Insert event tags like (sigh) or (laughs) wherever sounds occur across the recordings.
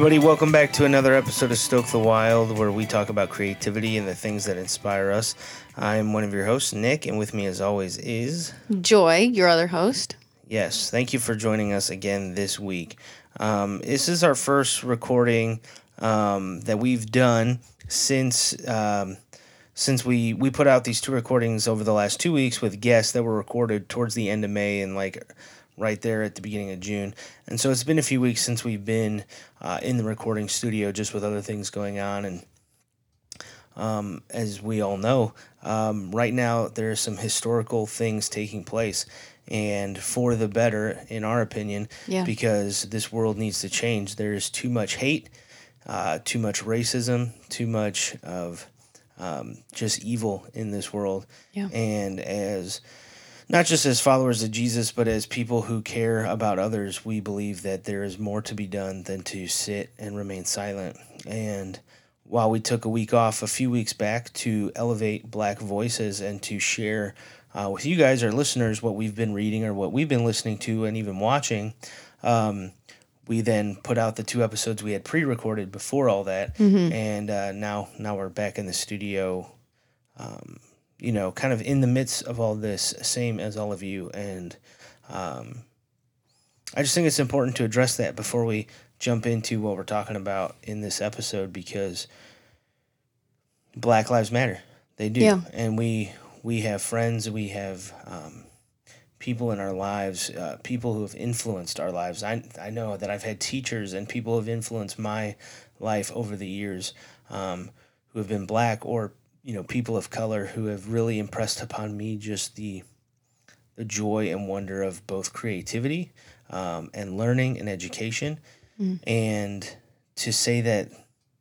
Everybody, welcome back to another episode of Stoke the Wild, where we talk about creativity and the things that inspire us. I'm one of your hosts, Nick, and with me, as always, is Joy, your other host. yes. Thank you for joining us again this week. Um, this is our first recording um, that we've done since um, since we we put out these two recordings over the last two weeks with guests that were recorded towards the end of May and like right there at the beginning of June. And so it's been a few weeks since we've been uh, in the recording studio just with other things going on. And um, as we all know, um, right now there are some historical things taking place. And for the better, in our opinion, Yeah. because this world needs to change. There's too much hate, uh, too much racism, too much of um, just evil in this world. Yeah. And as not just as followers of Jesus, but as people who care about others, we believe that there is more to be done than to sit and remain silent. And while we took a week off a few weeks back to elevate black voices and to share uh, with you guys, our listeners, what we've been reading or what we've been listening to and even watching, um, we then put out the two episodes we had pre-recorded before all that, and uh, now now we're back in the studio you know, kind of in the midst of all this, same as all of you. And um, I just think it's important to address that before we jump into what we're talking about in this episode because Black Lives Matter. They do. Yeah. And we we have friends, we have um, people in our lives, uh, people who have influenced our lives. I, I know that I've had teachers and people who have influenced my life over the years um, who have been black or you know people of color who have really impressed upon me just the the joy and wonder of both creativity um, and learning and education. And to say that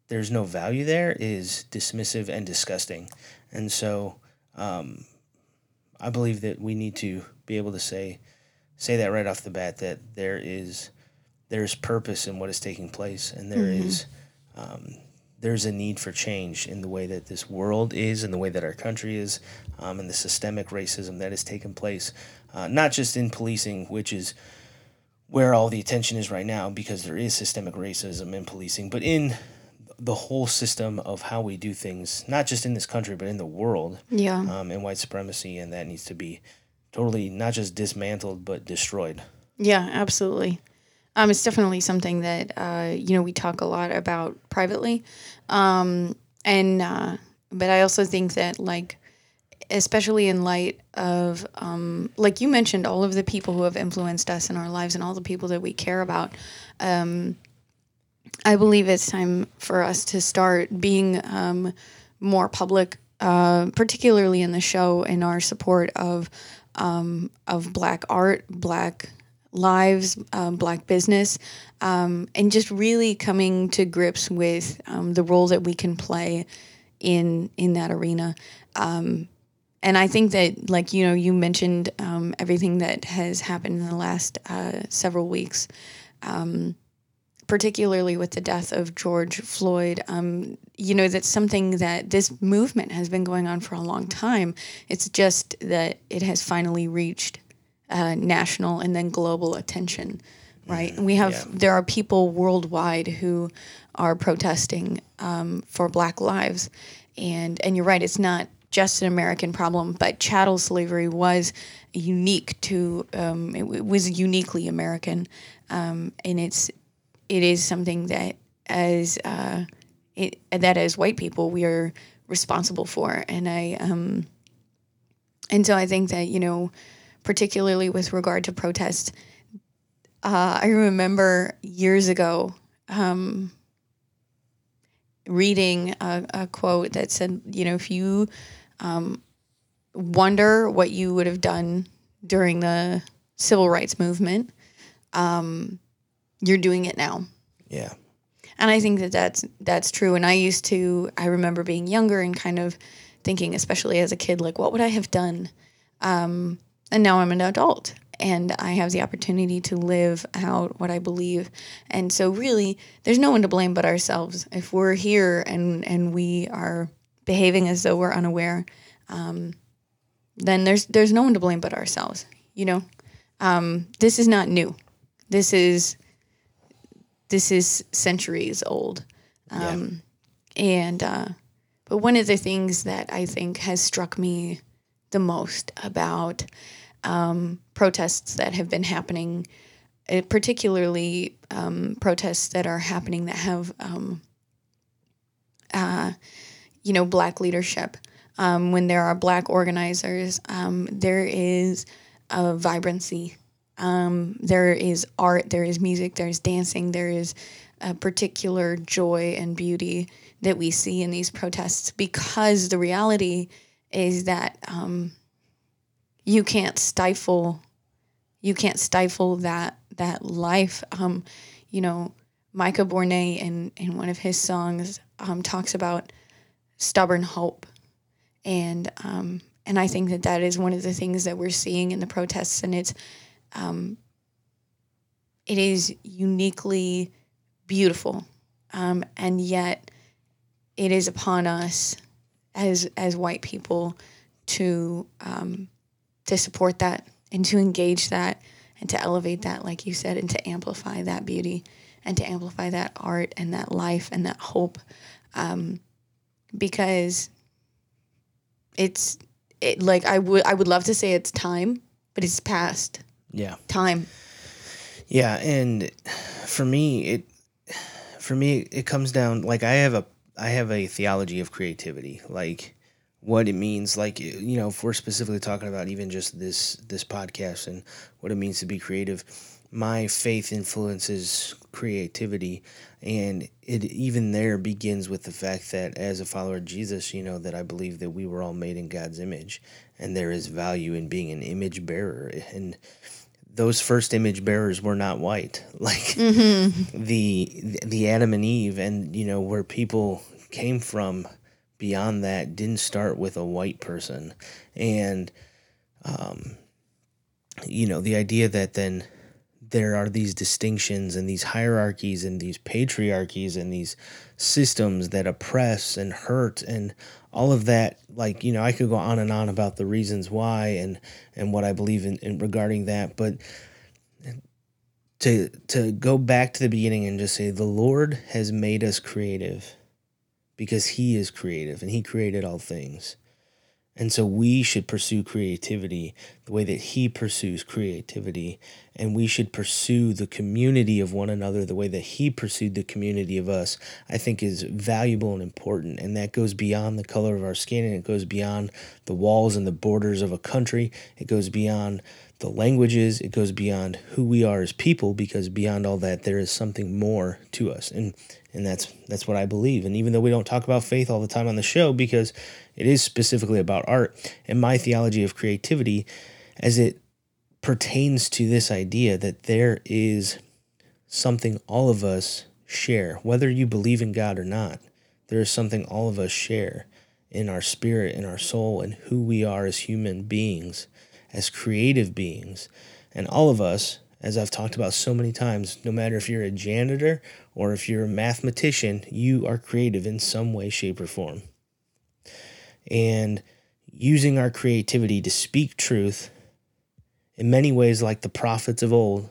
there's no value there is dismissive and disgusting. And so um, i believe that we need to be able to say say that right off the bat that there is there's purpose in what is taking place and there is there's a need for change in the way that this world is, and the way that our country is, um, and the systemic racism that has taken place, uh, not just in policing, which is where all the attention is right now, because there is systemic racism in policing, but in the whole system of how we do things, not just in this country, but in the world, Yeah. um, and white supremacy, and that needs to be totally not just dismantled, but destroyed. Yeah, absolutely. Um, it's definitely something that uh, you know we talk a lot about privately, um, and uh, but I also think that like, especially in light of um, like you mentioned, all of the people who have influenced us in our lives and all the people that we care about. Um, I believe it's time for us to start being um, more public, uh, particularly in the show in our support of um, of Black art, Black lives, um, Black business, um, and just really coming to grips with um, the role that we can play in in that arena. Um, and I think that, like you know, you mentioned um, everything that has happened in the last uh, several weeks particularly with the death of George Floyd, um, you know, that's something that this movement has been going on for a long time. It's just that it has finally reached uh, national and then global attention, right? And we have, yeah. there are people worldwide who are protesting um, for Black lives. And, and you're right, it's not just an American problem, but chattel slavery was unique to, um, it, it was uniquely American. Um, and it's, it is something that as uh, it, that as white people we are responsible for, and I um, and so I think that you know, particularly with regard to protest, uh, I remember years ago um, reading a, a quote that said, you know, if you um, wonder what you would have done during the civil rights movement, um, you're doing it now. Yeah. And I think that that's that's true. And I used to, I remember being younger and kind of thinking, especially as a kid, like, what would I have done? Um, and now I'm an adult, and I have the opportunity to live out what I believe. And so, really, there's no one to blame but ourselves. If we're here and and we are behaving as though we're unaware, um, then there's there's no one to blame but ourselves. You know, um, this is not new. This is this is centuries old. Um, And, uh, but one of the things that I think has struck me the most about um, protests that have been happening, uh, particularly um, protests that are happening that have, um, uh, you know, black leadership. Um, when there are black organizers, um, there is a vibrancy. There is art, there is music, there is dancing, there is a particular joy and beauty that we see in these protests because the reality is that um, you can't stifle you can't stifle that that life. Um, you know, Micah Bournes in in one of his songs um, talks about stubborn hope, and um, and I think that that is one of the things that we're seeing in the protests, and it's um, it is uniquely beautiful, um, and yet it is upon us as as white people to um, to support that and to engage that and to elevate that, like you said, and to amplify that beauty and to amplify that art and that life and that hope, um, because it's it like I would I would love to say it's time, but it's past Yeah. time. Yeah, and for me, it for me it comes down like I have a I have a theology of creativity, like what it means. Like you know, if we're specifically talking about even just this this podcast and what it means to be creative, my faith influences creativity, and it even there begins with the fact that as a follower of Jesus, you know that I believe that we were all made in God's image, and there is value in being an image bearer, and those first image bearers were not white. (laughs) Like mm-hmm. the the adam and eve and you know where people came from beyond that didn't start with a white person. And um you know the idea that then there are these distinctions and these hierarchies and these patriarchies and these systems that oppress and hurt and all of that like you know i could go on and on about the reasons why and and what i believe in, in regarding that. But to to go back to the beginning and just say the lord has made us creative because he is creative and he created all things and so we should pursue creativity the way that he pursues creativity. And we should pursue the community of one another the way that he pursued the community of us, I think is valuable and important. And that goes beyond the color of our skin and it goes beyond the walls and the borders of a country. It goes beyond the languages. It goes beyond who we are as people because beyond all that, there is something more to us. And and that's that's what I believe. And even though we don't talk about faith all the time on the show because it is specifically about art and my theology of creativity as it pertains to this idea that there is something all of us share, whether you believe in God or not. There is something all of us share in our spirit, in our soul, and who we are as human beings, as creative beings. And all of us, as I've talked about so many times, no matter if you're a janitor or if you're a mathematician, you are creative in some way, shape, or form. And using our creativity to speak truth in many ways, like the prophets of old,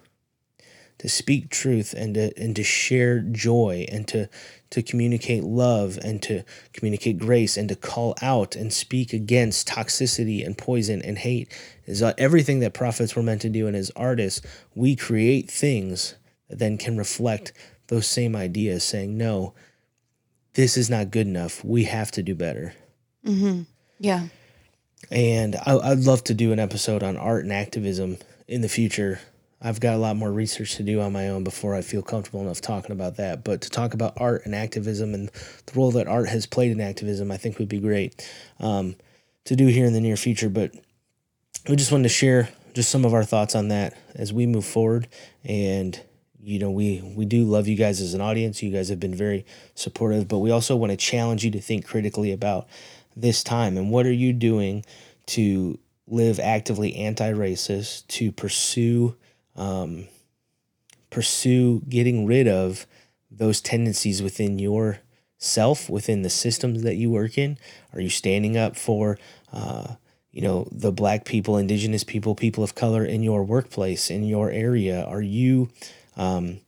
to speak truth and to, and to share joy and to, to communicate love and to communicate grace and to call out and speak against toxicity and poison and hate is everything that prophets were meant to do. And as artists, we create things that then can reflect those same ideas, saying, no, this is not good enough. We have to do better. Yeah. And I, I'd love to do an episode on art and activism in the future. I've got a lot more research to do on my own before I feel comfortable enough talking about that. But to talk about art and activism and the role that art has played in activism, I think would be great um, to do here in the near future. But we just wanted to share just some of our thoughts on that as we move forward. And you know, we we do love you guys as an audience. You guys have been very supportive, but we also want to challenge you to think critically about this time and what are you doing to live actively anti-racist, to pursue um, pursue getting rid of those tendencies within your self within the systems that you work in are you standing up for uh, you know the black people indigenous people people of color in your workplace in your area are you um,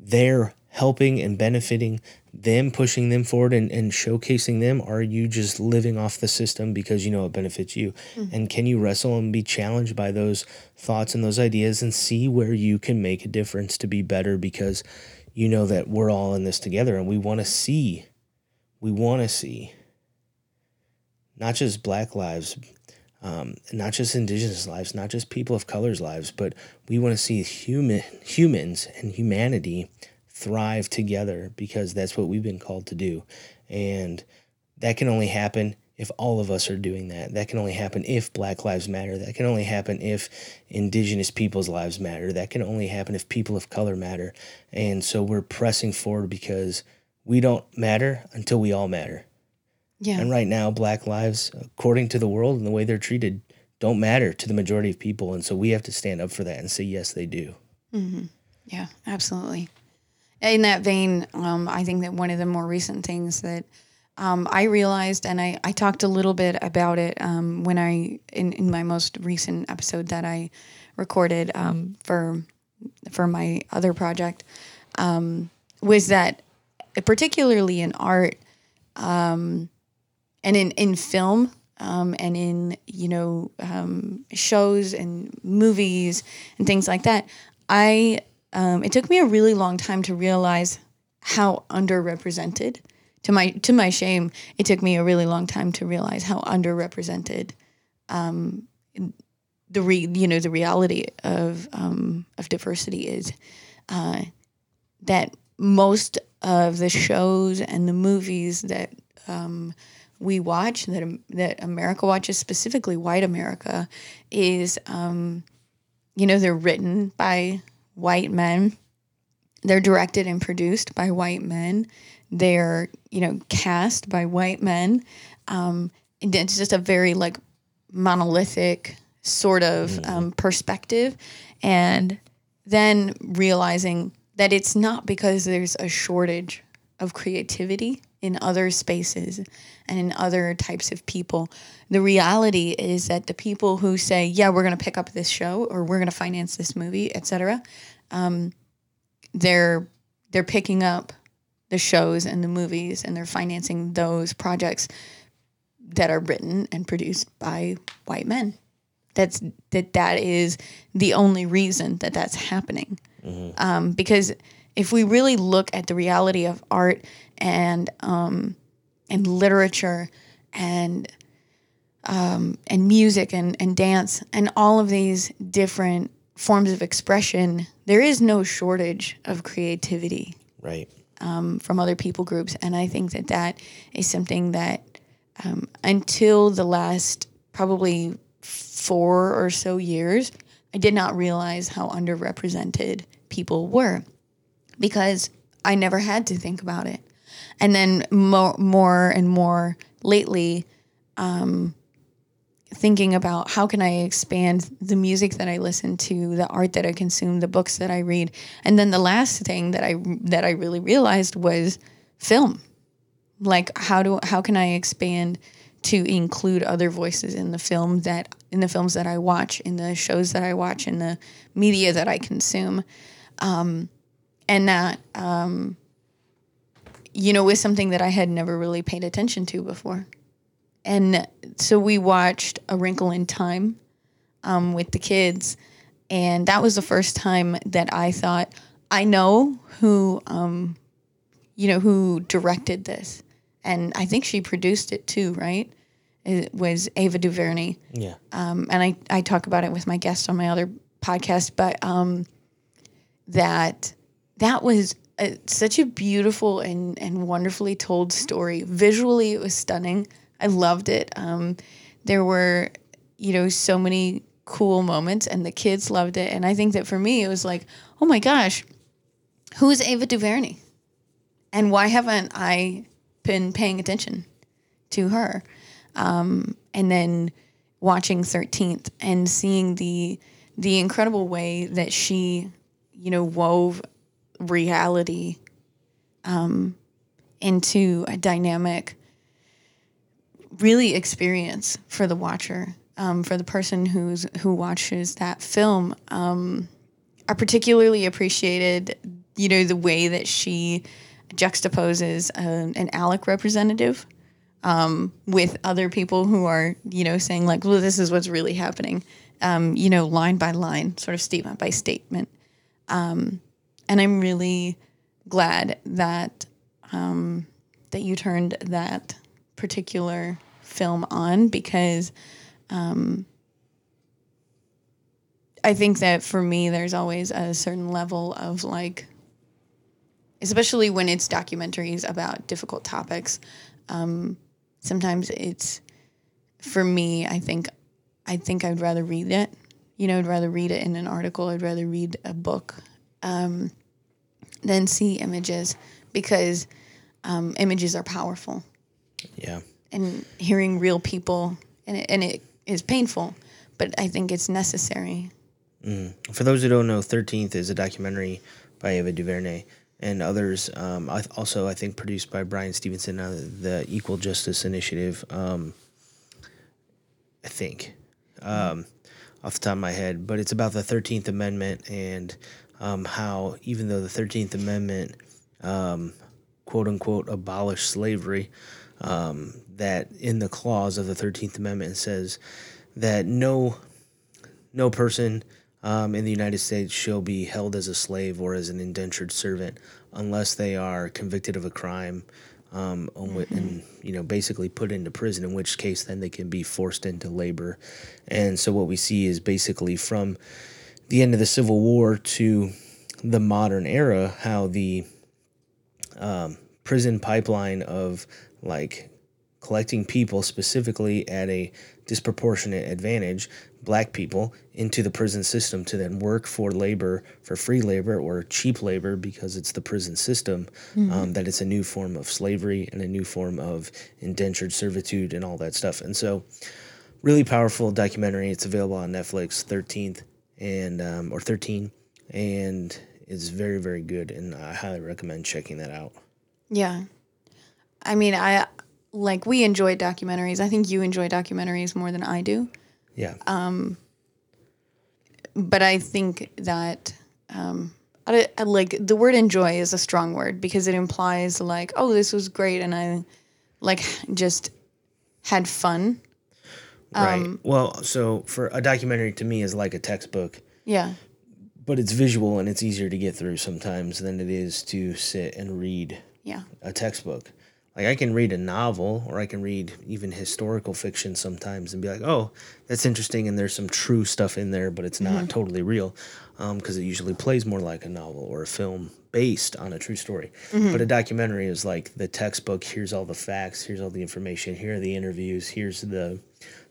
there helping and benefiting them, pushing them forward and, and showcasing them? Are you just living off the system because you know it benefits you? Mm-hmm. And can you wrestle and be challenged by those thoughts and those ideas and see where you can make a difference to be better because you know that we're all in this together and we want to see, we want to see not just black lives, um, not just indigenous lives, not just people of color's lives, but we want to see human humans and humanity thrive together because that's what we've been called to do. And that can only happen if all of us are doing that. That can only happen if Black Lives Matter. That can only happen if Indigenous people's lives matter. That can only happen if people of color matter. And so we're pressing forward because we don't matter until we all matter. Yeah. And right now, Black lives, according to the world and the way they're treated, don't matter to the majority of people. And so we have to stand up for that and say, yes, they do. Mm-hmm. Yeah, absolutely in that vein, um, I think that one of the more recent things that um, I realized, and I, I talked a little bit about it um, when I in, in my most recent episode that I recorded um, for for my other project, um, was that particularly in art um, and in in film um, and in you know shows and movies and things like that, I um, it took me a really long time to realize how underrepresented. To my to my shame, it took me a really long time to realize how underrepresented um, the re, you know the reality of um, of diversity is. Uh, that most of the shows and the movies that um, we watch that that America watches, specifically white America, is um, you know they're written by white men. They're directed and produced by white men. They're, you know, cast by white men. Um, and it's just a very like monolithic sort of mm-hmm. um, perspective. And then realizing that it's not because there's a shortage of creativity in other spaces and in other types of people. The reality is that the people who say, "Yeah, we're going to pick up this show or we're going to finance this movie, etc., um, they're they're picking up the shows and the movies and they're financing those projects that are written and produced by white men. That's that that is the only reason that that's happening. Mm-hmm. Um, because if we really look at the reality of art and um, and literature and um, and music and, and dance and all of these different forms of expression, there is no shortage of creativity. Right. Um, from other people groups. And I think that that is something that um, until the last probably four or so years, I did not realize how underrepresented people were because I never had to think about it. And then more, more and more lately, um, thinking about how can I expand the music that I listen to, the art that I consume, the books that I read, and then the last thing that I that I really realized was film. Like how do how can I expand to include other voices in the film that in the films that I watch, in the shows that I watch, in the media that I consume, um, and that um, you know was something that I had never really paid attention to before. And so we watched A Wrinkle in Time um, with the kids. And that was the first time that I thought, I know who, um, you know, who directed this. And I think she produced it too, right? It was Ava DuVernay. Yeah. Um, and I, I talk about it with my guest on my other podcast, but um, that that was a, such a beautiful and, and wonderfully told story. Visually, it was stunning. I loved it. Um, there were, you know, so many cool moments, and the kids loved it. And I think that for me, it was like, oh my gosh, who is Ava DuVernay, and why haven't I been paying attention to her? Um, and then watching Thirteenth and seeing the the incredible way that she, you know, wove reality um, into a dynamic really experience for the watcher, um, for the person who's who watches that film. Um, I particularly appreciated you know, the way that she juxtaposes an ALEC representative um, with other people who are, you know, saying like, well, this is what's really happening, um, you know, line by line, sort of statement by statement. Um, and I'm really glad that um, that you turned that particular film on because um, I think that for me, there's always a certain level of like, especially when it's documentaries about difficult topics. Um, sometimes it's for me. I think I think I'd rather read it. You know, I'd rather read it in an article. I'd rather read a book um, than see images because um, images are powerful Yeah. and hearing real people and it, and it is painful but i think it's necessary For those who don't know, Thirteenth is a documentary by Ava DuVernay and others. Um, I, also, I think produced by Bryan Stevenson, uh, the Equal Justice Initiative. Um, I think, um, off the top of my head, but it's about the Thirteenth Amendment and um, how even though the Thirteenth Amendment, um, quote unquote, abolished slavery, um, that in the clause of the Thirteenth Amendment it says that no no person um, in the United States shall be held as a slave or as an indentured servant unless they are convicted of a crime um, and you know basically put into prison. In which case, then they can be forced into labor. And so what we see is basically from the end of the Civil War to the modern era, how the um, prison pipeline of like collecting people specifically at a disproportionate advantage, black people, into the prison system to then work for labor, for free labor or cheap labor because it's the prison system, um, that it's a new form of slavery and a new form of indentured servitude and all that stuff. And so, really powerful documentary. It's available on Netflix, 13th and um, or 13, and it's very very good, and I highly recommend checking that out. yeah. I mean i like we enjoy documentaries. I think you enjoy documentaries more than i do. Yeah, um but i think that um I, I like the word enjoy is a strong word because it implies like oh this was great and i like just had fun right. Um, well, so for a documentary to me is like a textbook. yeah but it's visual and it's easier to get through sometimes than it is to sit and read yeah a textbook. Like I can read a novel or I can read even historical fiction sometimes and be like, oh, that's interesting and there's some true stuff in there, but it's not mm-hmm. totally real um, because it usually plays more like a novel or a film based on a true story. Mm-hmm. But a documentary is like the textbook. Here's all the facts. Here's all the information. Here are the interviews. Here's the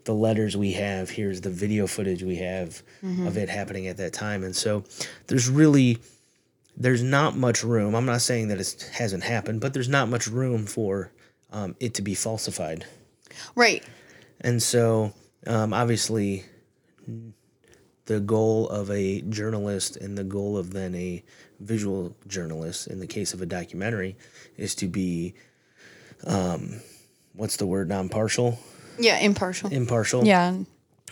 the letters we have. Here's the video footage we have of it happening at that time. And so there's really there's not much room. I'm not saying that it hasn't happened, but there's not much room for um, it to be falsified. right And so, um, obviously, the goal of a journalist and the goal of then a visual journalist, in the case of a documentary, is to be, um, what's the word, non partial? Yeah impartial Impartial. yeah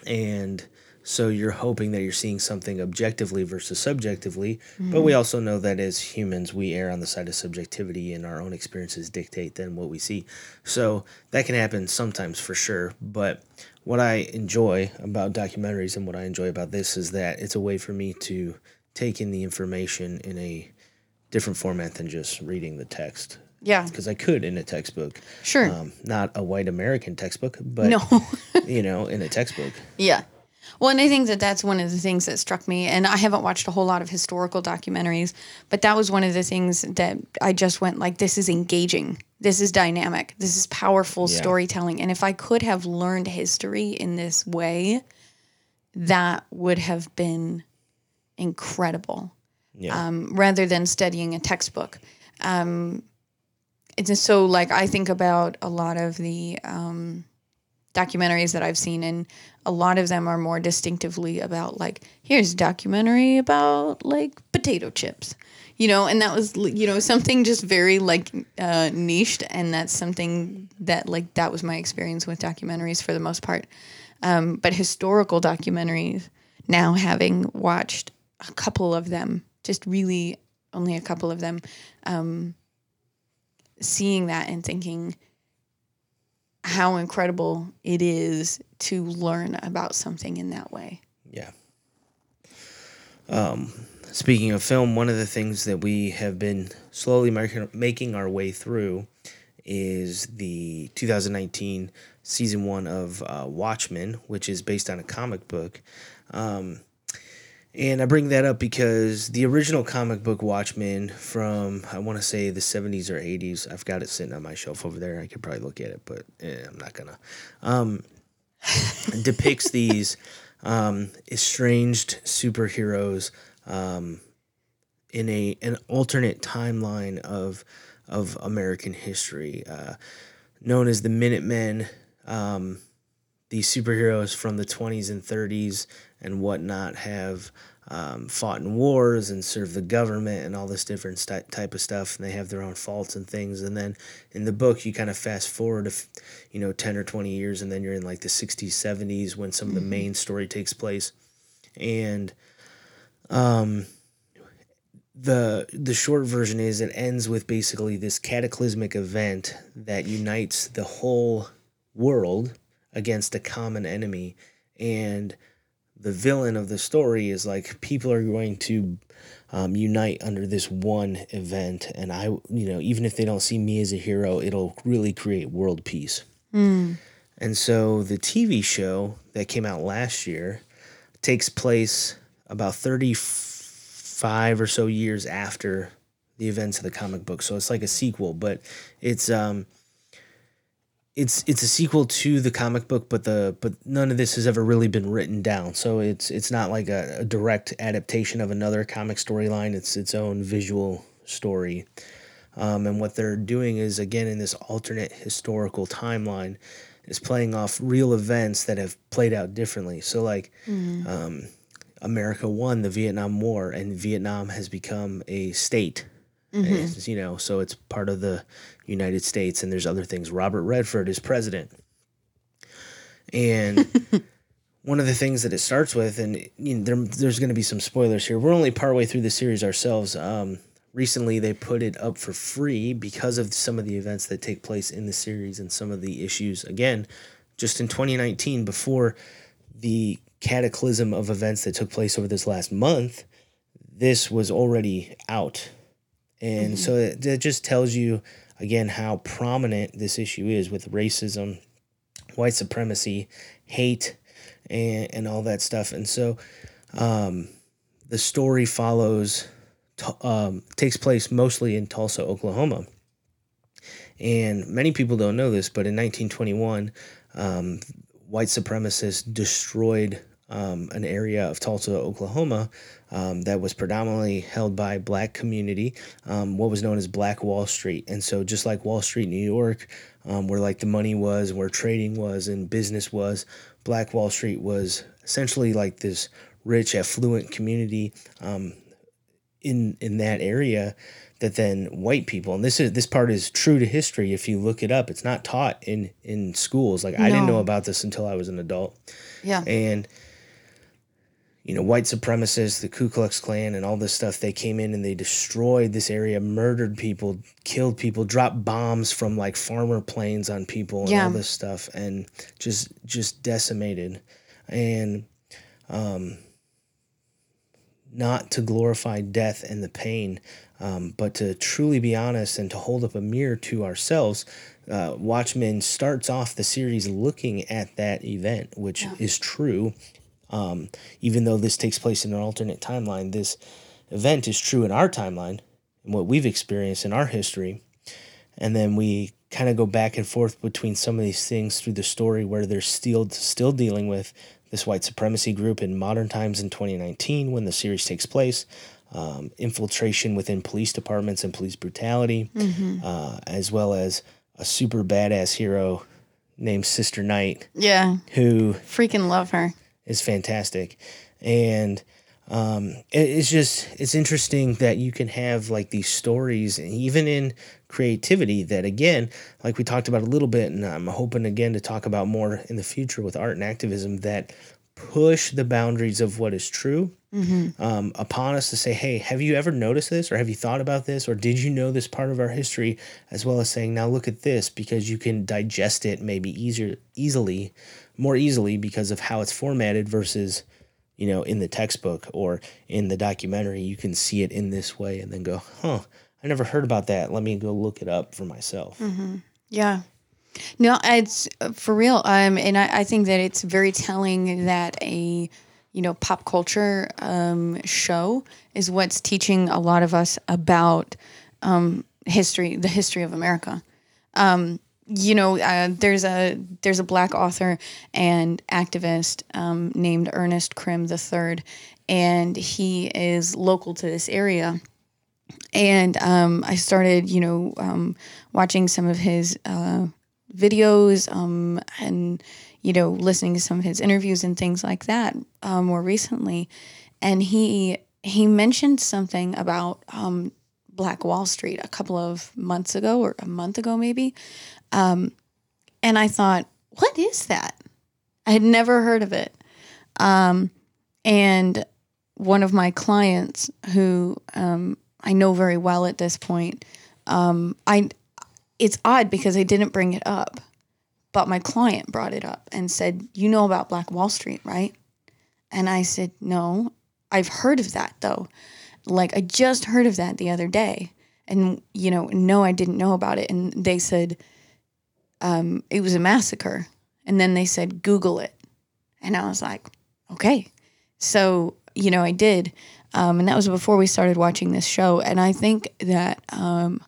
And so you're hoping that you're seeing something objectively versus subjectively. But we also know that as humans, we err on the side of subjectivity and our own experiences dictate then what we see. So that can happen sometimes for sure. But what I enjoy about documentaries and what I enjoy about this is that it's a way for me to take in the information in a different format than just reading the text. Yeah Because I could in a textbook. sure Um, not a white American textbook, but, no (laughs) you know, in a textbook. Yeah. Well, and I think that that's one of the things that struck me. And I haven't watched a whole lot of historical documentaries, but that was one of the things that I just went like, this is engaging. This is dynamic. This is powerful Yeah. storytelling. And if I could have learned history in this way, that would have been incredible Yeah. um, rather than studying a textbook. Um, it's just so like I think about a lot of the um, documentaries that I've seen, and a lot of them are more distinctively about like here's a documentary about like potato chips, you know, and that was you know something just very like uh, niched, and that's something that like that was my experience with documentaries for the most part. Um, but historical documentaries, now having watched a couple of them, just really only a couple of them, um, seeing that and thinking how incredible it is to learn about something in that way. Yeah. Um, speaking of film, one of the things that we have been slowly making our way through is the 2019 season one of uh, Watchmen, which is based on a comic book. Um, and I bring that up because the original comic book Watchmen from, I want to say the 70s or 80s, I've got it sitting on my shelf over there. I could probably look at it, but eh, I'm not going to. Um, depicts (laughs) these um, estranged superheroes um, in a an alternate timeline of of American history, uh, known as the Minutemen. Um, these superheroes from the 20s and 30s and whatnot have um, fought in wars and served the government and all this different st- type of stuff and they have their own faults and things and then in the book you kind of fast forward to you know 10 or 20 years and then you're in like the 60s 70s when some of the mm-hmm. main story takes place and um the the short version is it ends with basically this cataclysmic event that unites the whole world against a common enemy. And the villain of the story is like people are going to um, unite under this one event. And i you know even if they don't see me as a hero it'll really create world peace. Mm. and so the tv show that came out last year takes place about 35 or so years after the events of the comic book. So it's like a sequel but it's um it's it's a sequel to the comic book, but the but none of this has ever really been written down. So it's it's not like a, a direct adaptation of another comic storyline. It's its own visual story. Um, and what they're doing is again in this alternate historical timeline is playing off real events that have played out differently. So like mm-hmm. um, America won the Vietnam War, and Vietnam has become a state Mm-hmm. you know, so it's part of the United States, and there's other things. Robert Redford is president, and (laughs) one of the things that it starts with, and you know, there, there's going to be some spoilers here. We're only partway through the series ourselves. Um, recently, they put it up for free because of some of the events that take place in the series and some of the issues. Again, just in 2019, before the cataclysm of events that took place over this last month, this was already out and mm-hmm. so it, it just tells you, again, how prominent this issue is with racism, white supremacy, hate, and, and all that stuff. And so um, the story follows, um, takes place mostly in Tulsa, Oklahoma. And many people don't know this, but in 1921, um, white supremacists destroyed um, an area of Tulsa, Oklahoma, um, that was predominantly held by black community, um, what was known as Black Wall Street. And so, just like Wall Street, New York, um, where like the money was, where trading was, and business was, Black Wall Street was essentially like this rich, affluent community um, in in that area that then white people and this is this part is true to history if you look it up it's not taught in in schools like no. i didn't know about this until i was an adult yeah and you know, white supremacists, the Ku Klux Klan, and all this stuff. They came in and they destroyed this area, murdered people, killed people, dropped bombs from like farmer planes on people, and yeah. all this stuff, and just just decimated, and um, not to glorify death and the pain, um, but to truly be honest and to hold up a mirror to ourselves. Uh, Watchmen starts off the series looking at that event, which yeah. is true um, even though this takes place in an alternate timeline, this event is true in our timeline and what we've experienced in our history. And then we kind of go back and forth between some of these things through the story where they're still still dealing with this white supremacy group in modern times in 2019 when the series takes place. Um, infiltration within police departments and police brutality, mm-hmm. uh, as well as a super badass hero named Sister Night. Yeah. Who freaking love her is fantastic, and um, it, it's just it's interesting that you can have like these stories, even in creativity. That again, like we talked about a little bit, and I'm hoping again to talk about more in the future with art and activism. That push the boundaries of what is true um, upon us to say, hey, have you ever noticed this or have you thought about this or did you know this part of our history? As well as saying, now look at this because you can digest it maybe easier, easily, more easily because of how it's formatted versus, you know, in the textbook or in the documentary. You can see it in this way and then go, huh, I never heard about that. Let me go look it up for myself. Yeah. No, it's uh, for real. Um, and I, I think that it's very telling that a, you know, pop culture um, show is what's teaching a lot of us about um, history, the history of America. Um, you know, uh, there's a there's a black author and activist um, named Ernest Crim III, and he is local to this area. And um, I started, you know, um, watching some of his uh, videos um, and you know listening to some of his interviews and things like that uh, more recently, and he he mentioned something about um, Black Wall Street a couple of months ago or a month ago maybe, um, and I thought, what is that? I had never heard of it, um, and one of my clients who um, I know very well at this point. Um, I it's odd because I didn't bring it up, but my client brought it up and said, "You know about Black Wall Street, right?" And I said, "No, I've heard of that though. Like I just heard of that the other day." And you know, no, I didn't know about it. And they said um, it was a massacre. And then they said, "Google it," and I was like, "Okay." So you know, I did. Um, and that was before we started watching this show. And I think that, um,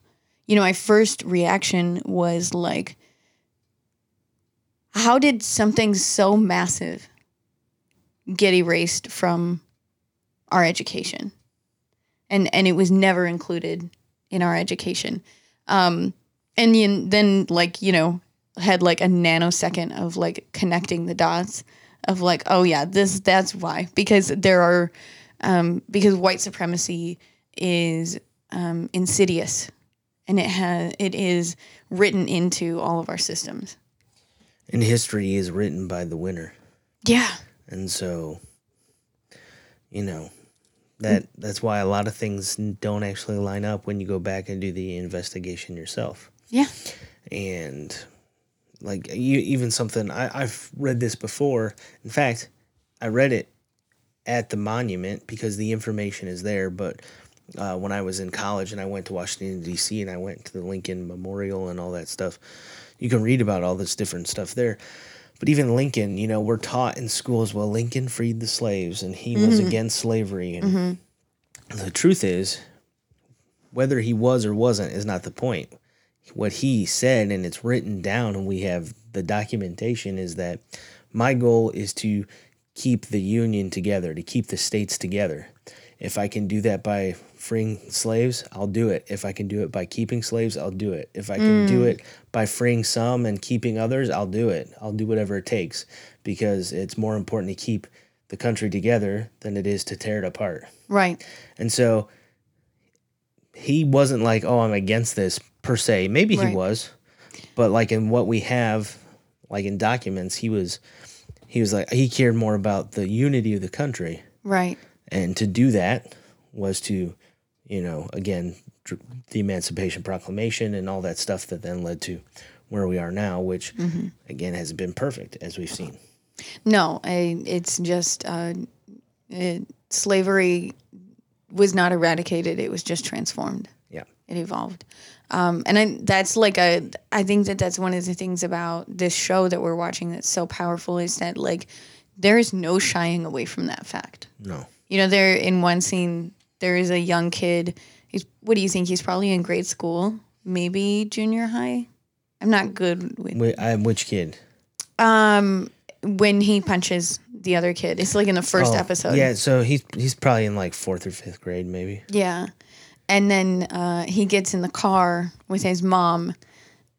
you know, my first reaction was like, how did something so massive get erased from our education? And, and it was never included in our education. Um, and you- then, like, you know, had like a nanosecond of like connecting the dots of like, oh yeah, this that's why because there are um, because white supremacy is um, insidious and it has it is written into all of our systems. And history is written by the winner. Yeah, And so, you know, that that's why a lot of things don't actually line up when you go back and do the investigation yourself. Yeah, And like you, even something I, I've read this before. In fact, I read it at the monument because the information is there. But uh, when I was in college and I went to Washington D.C. and I went to the Lincoln Memorial and all that stuff, you can read about all this different stuff there. But even Lincoln, you know, we're taught in schools, well, Lincoln freed the slaves and he was against slavery. And the truth is, whether he was or wasn't is not the point. What he said, and it's written down, and we have the documentation, is that my goal is to keep the union together, to keep the states together. If I can do that by freeing slaves, I'll do it. If I can do it by keeping slaves, I'll do it. If I can do mm. it by freeing some and keeping others, I'll do it. I'll do whatever it takes because it's more important to keep the country together than it is to tear it apart. right, And so he wasn't like, oh, I'm against this per se. Maybe Right. he was, but like in what we have, like in documents, he was, he was like, he cared more about the unity of the country. right, And to do that was to, you know, again, the Emancipation Proclamation and all that stuff that then led to where we are now, which again hasn't been perfect as we've seen. No, I, it's just uh, it, slavery was not eradicated; it was just transformed. Yeah. it evolved um, and I, that's like a i think that that's one of the things about this show that we're watching that's so powerful is that like there is no shying away from that fact No. you know there in one scene there is a young kid he's what do you think he's probably in grade school maybe junior high i'm not good with Wait, I, am which kid? um when he punches the other kid it's like in the first Oh, episode Yeah, so he's he's probably in like fourth or fifth grade, maybe. Yeah. And then uh, he gets in the car with his mom,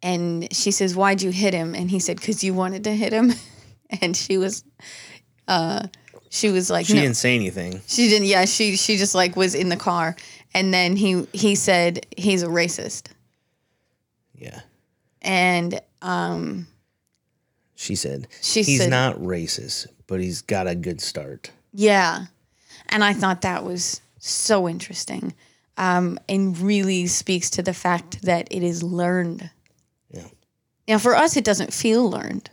and she says, "Why'd you hit him?" And he said, "Cause you wanted to hit him." (laughs) And she was, uh, she was like, She "No." didn't say anything. She didn't. Yeah, she she just like was in the car, and then he he said he's a racist, Yeah. and um, She said She he's said- not racist, but he's got a good start. Yeah. And I thought that was so interesting um, and really speaks to the fact that it is learned. Yeah. Now, for us, it doesn't feel learned.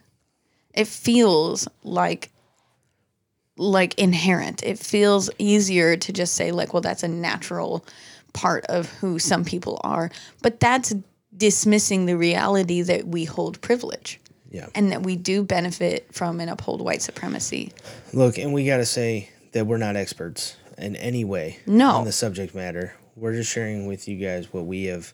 It feels like like inherent. It feels easier to just say like, well, that's a natural part of who some people are. But that's dismissing the reality that we hold privilege Yeah. and that we do benefit from and uphold white supremacy. Look, and we got to say that we're not experts in any way No. on the subject matter. We're just sharing with you guys what we have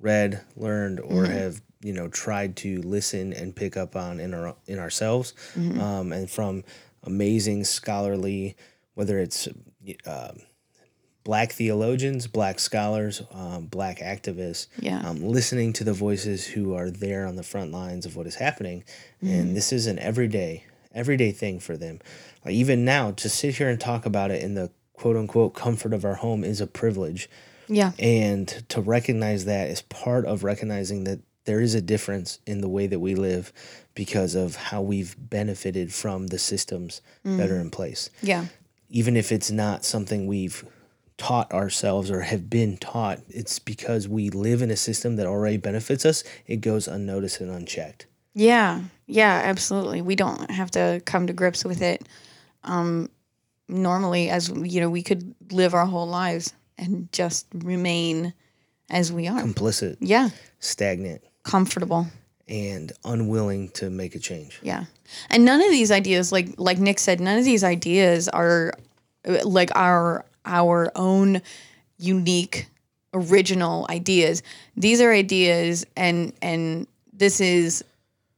read, learned, or Mm-hmm. have you know tried to listen and pick up on in our in ourselves, Mm-hmm. um, and from amazing scholarly, whether it's um black theologians, black scholars, um, black activists, Yeah. um, listening to the voices who are there on the front lines of what is happening. Mm-hmm. And this is an everyday, everyday thing for them. Like even now, to sit here and talk about it in the quote unquote comfort of our home is a privilege. Yeah. And to recognize that is part of recognizing that there is a difference in the way that we live because of how we've benefited from the systems that are in place Yeah. even if it's not something we've taught ourselves or have been taught, it's because we live in a system that already benefits us. It goes unnoticed and unchecked. Yeah, yeah, absolutely. We don't have to come to grips with it. Um, normally, as you know, we could live our whole lives and just remain as we are. Complicit, Yeah, stagnant, comfortable. and unwilling to make a change. Yeah, and none of these ideas, like like Nick said, none of these ideas are like our our own unique original ideas. These are ideas, and and this is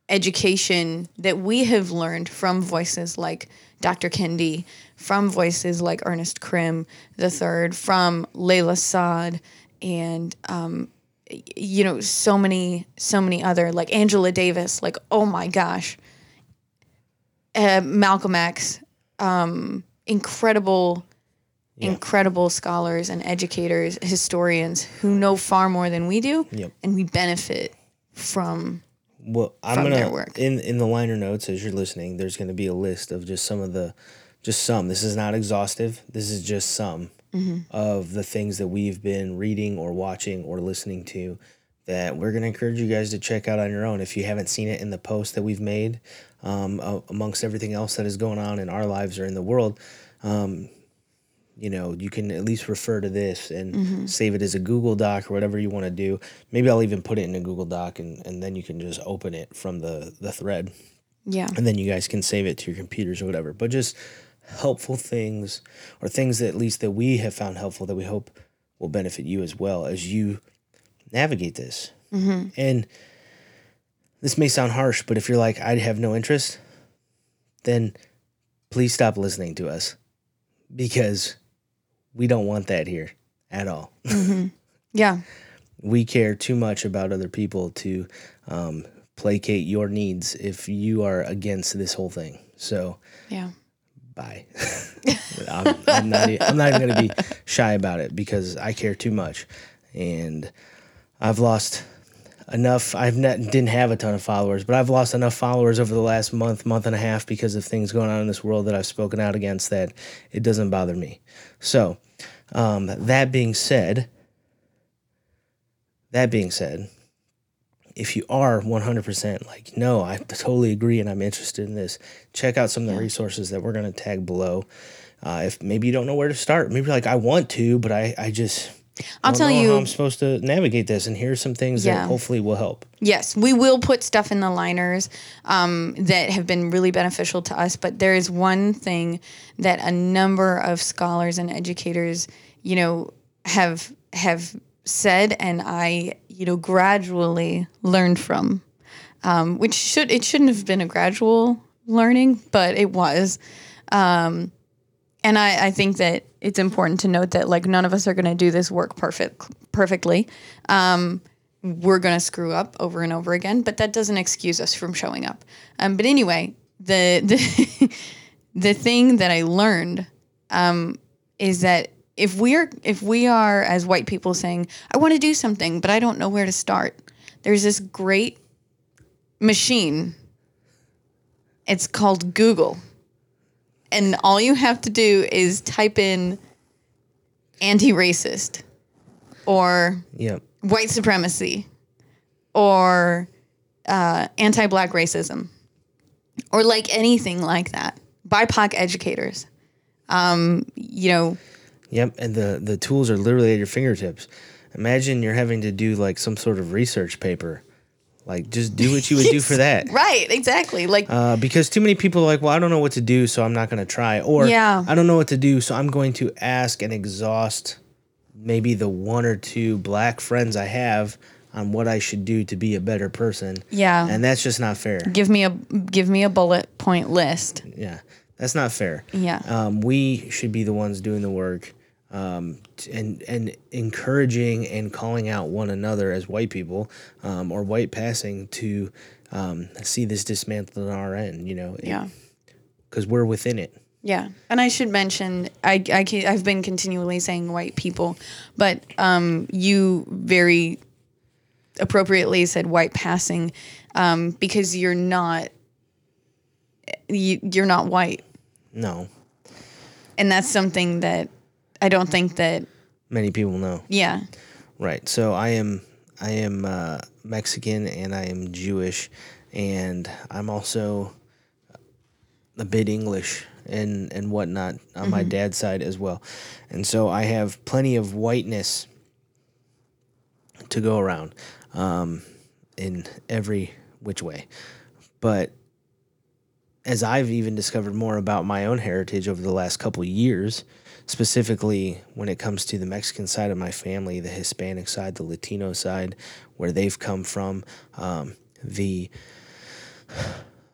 education that we have learned from voices like Dr. Kendi, from voices like Ernest Crim the third, from Layla Saad, and um, you know so many so many other like Angela Davis. Like oh my gosh, uh, Malcolm X, um, incredible. Incredible scholars and educators, historians who know far more than we do, Yep. and we benefit from Well, I'm From gonna their work. in in the liner notes as you're listening. There's gonna be a list of just some of the, just some. This is not exhaustive. This is just some Mm-hmm. of the things that we've been reading or watching or listening to that we're gonna encourage you guys to check out on your own. If you haven't seen it in the post that we've made, um, amongst everything else that is going on in our lives or in the world, um, you know, you can at least refer to this and save it as a Google Doc or whatever you want to do. Maybe I'll even put it in a Google Doc and, and then you can just open it from the, the thread yeah. and then you guys can save it to your computers or whatever. But just helpful things or things that at least that we have found helpful that we hope will benefit you as well as you navigate this. And this may sound harsh, but if you're like, I have no interest, then please stop listening to us because we don't want that here at all. (laughs) Yeah. we care too much about other people to um, placate your needs if you are against this whole thing. So, Yeah. Bye. I'm, I'm not. I'm not even going to be shy about it because I care too much, and I've lost enough. I've not didn't have a ton of followers, but I've lost enough followers over the last month, month and a half because of things going on in this world that I've spoken out against. That it doesn't bother me. So, um, that being said, that being said, if you are 100% like, no, I totally agree and I'm interested in this, check out some of the resources that we're going to tag below. Uh, if maybe you don't know where to start, maybe like, I want to, but I, I just I'll don't tell know you- how I'm supposed to navigate this. And here's some things Yeah. that hopefully will help. Yes, we will put stuff in the liners um, that have been really beneficial to us. But there is one thing that a number of scholars and educators, you know, have have said, and I, you know, gradually learned from, um, which should it shouldn't have been a gradual learning, but it was. Um, and I, I think that it's important to note that like none of us are going to do this work perfect perfectly. Um, we're going to screw up over and over again, but that doesn't excuse us from showing up. Um, but anyway, the (laughs) the the thing that I learned um, is that if we're if we are as white people saying, "I want to do something, but I don't know where to start," there's this great machine. It's called Google and all you have to do is type in anti-racist or Yep. white supremacy or uh, anti-black racism or like anything like that. BIPOC educators. Um, you know, Yep, and the the tools are literally at your fingertips. Imagine you're having to do like some sort of research paper. Like just do what you would do for (laughs) that. right? Exactly. Like Uh, because too many people are like, well, I don't know what to do, so I'm not going to try. Or Yeah. I don't know what to do, so I'm going to ask and exhaust maybe the one or two black friends I have on what I should do to be a better person. Yeah. And that's just not fair. give me a give me a bullet point list. Yeah. That's not fair. Yeah. Um, we should be the ones doing the work um, and and encouraging and calling out one another as white people um, or white passing to um, see this dismantled on our end, you know, Yeah. because we're within it. Yeah, and I should mention I, I I've been continually saying white people, but um, you very appropriately said white passing um, because you're not you, you're not white, No, and that's something that I don't think that many people know. yeah Right. So I am I am uh, Mexican and I am Jewish, and I'm also a bit English and and whatnot on my dad's side as well, and so I have plenty of whiteness to go around um, in every which way, but as I've even discovered more about my own heritage over the last couple of years, specifically when it comes to the Mexican side of my family, the Hispanic side, the Latino side, where they've come from, um, the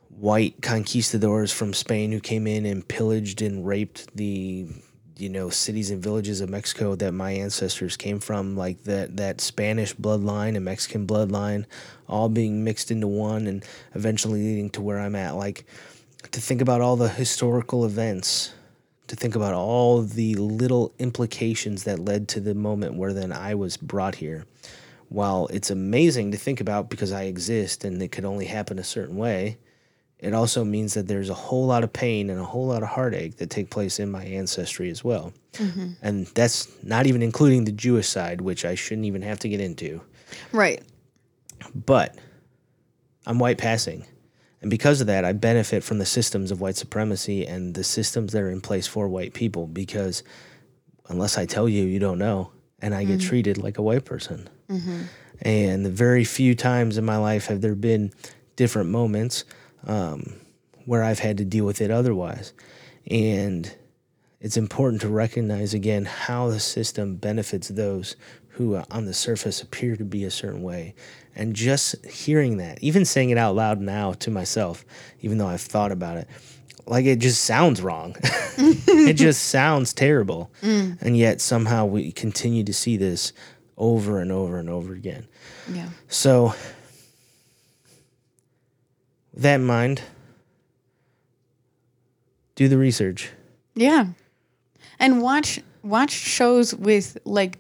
white conquistadors from Spain who came in and pillaged and raped the you know cities and villages of Mexico that my ancestors came from like that that Spanish bloodline and Mexican bloodline all being mixed into one and eventually leading to where I'm at. Like to think about all the historical events to think about all the little implications that led to the moment where then I was brought here while it's amazing to think about because I exist and it could only happen a certain way, it also means that there's a whole lot of pain and a whole lot of heartache that take place in my ancestry as well. Mm-hmm. And that's not even including the Jewish side, which I shouldn't even have to get into. right But I'm white passing. And because of that, I benefit from the systems of white supremacy and the systems that are in place for white people because unless I tell you, you don't know. And I get treated like a white person. And the very few times in my life have there been different moments um, where I've had to deal with it otherwise. And it's important to recognize again how the system benefits those who uh, on the surface appear to be a certain way. And just hearing that, even saying it out loud now to myself, even though I've thought about it, like it just sounds wrong. (laughs) it just sounds terrible. Mm. And yet somehow we continue to see this over and over and over again. yeah So, that in mind, do the research. yeah and watch watch shows with like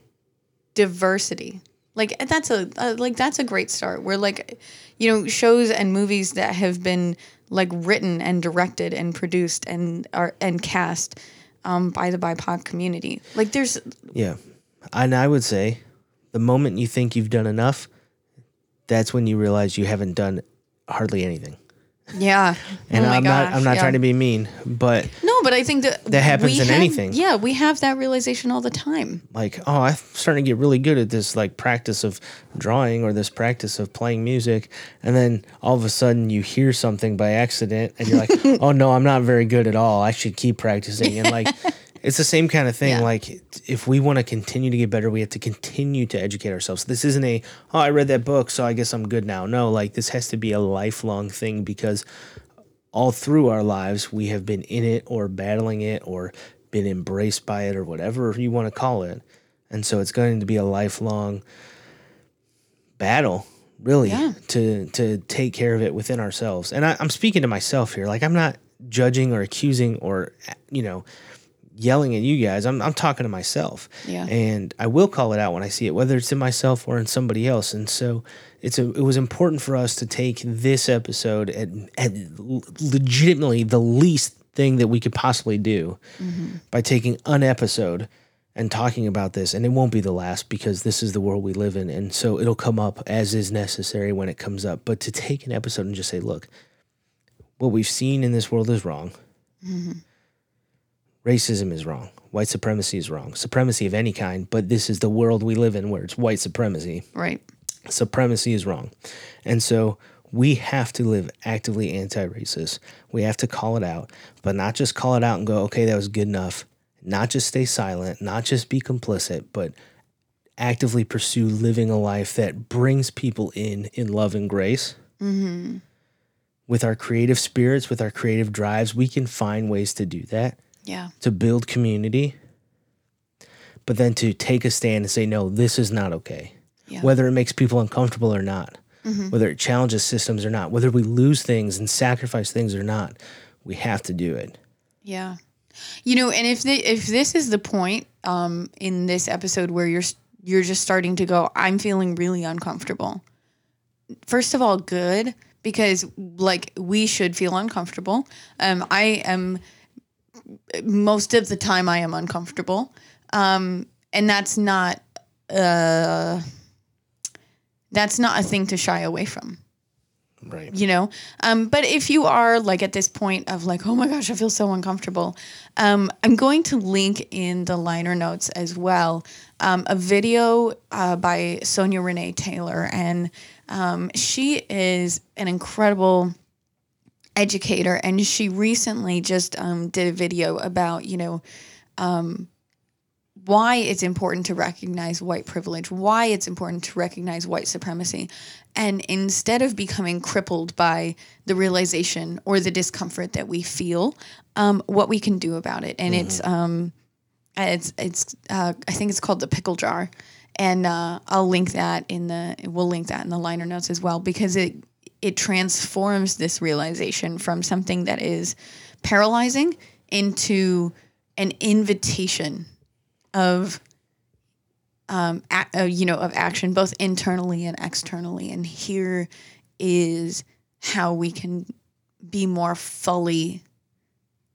diversity like that's a uh, like that's a great start where like you know shows and movies that have been like written and directed and produced and are and cast um, by the bipoc community like there's Yeah. And I would say the moment you think you've done enough, that's when you realize you haven't done hardly anything. Yeah. And oh I'm gosh, not I'm not yeah. trying to be mean, but no but i think that That happens in have- anything. yeah we have that realization all the time. Like oh i'm starting to get really good at this like practice of drawing or this practice of playing music. And then all of a sudden you hear something by accident and you're like (laughs) oh no i'm not very good at all. I should keep practicing. And like (laughs) it's the same kind of thing Yeah. like if we want to continue to get better we have to continue to educate ourselves. This isn't a oh i read that book so i guess i'm good now. No like this has to be a lifelong thing because all through our lives we have been in it or battling it or been embraced by it or whatever you want to call it. And so it's going to be a lifelong battle really Yeah. to to take care of it within ourselves. And I, i'm speaking to myself here. Like i'm not judging or accusing or you know yelling at you guys i'm, I'm talking to myself Yeah. and i will call it out when i see it whether it's in myself or in somebody else and so it's a, it was important for us to take this episode at, at legitimately the least thing that we could possibly do mm-hmm. by taking an episode and talking about this. And it won't be the last because this is the world we live in. And so it'll come up as is necessary when it comes up. But to take an episode and just say, look, what we've seen in this world is wrong. Mm-hmm. Racism is wrong. White supremacy is wrong. Supremacy of any kind, but this is the world we live in where it's white supremacy Right. supremacy is wrong. And so we have to live actively anti racist. We have to call it out, but not just call it out and go, okay, that was good enough. Not just stay silent, not just be complicit, but actively pursue living a life that brings people in in love and grace. Mm-hmm. With our creative spirits, with our creative drives, we can find ways to do that Yeah. to build community, but then to take a stand and say, no, this is not okay. Yeah. Whether it makes people uncomfortable or not, whether it challenges systems or not, whether we lose things and sacrifice things or not, we have to do it. Yeah. You know, and if the, if this is the point um, in this episode where you're you're just starting to go, I'm feeling really uncomfortable. First of all, good because like we should feel uncomfortable. Um, I am most of the time I am uncomfortable, um, and that's not uh, that's not a thing to shy away from. Right. you know? Um, but if you are like at this point of like oh my gosh i feel so uncomfortable um, i'm going to link in the liner notes as well um, a video uh, by sonia renee taylor. And um, she is an incredible educator and she recently just um, did a video about you know um, why it's important to recognize white privilege, why it's important to recognize white supremacy. And instead of becoming crippled by the realization or the discomfort that we feel, um, what we can do about it. And it's, um, it's, it's, uh, I think it's called the pickle jar. And uh, I'll link that in the, we'll link that in the liner notes as well because it, it transforms this realization from something that is paralyzing into an invitation of um, a, uh, you know of action both internally and externally and here is how we can be more fully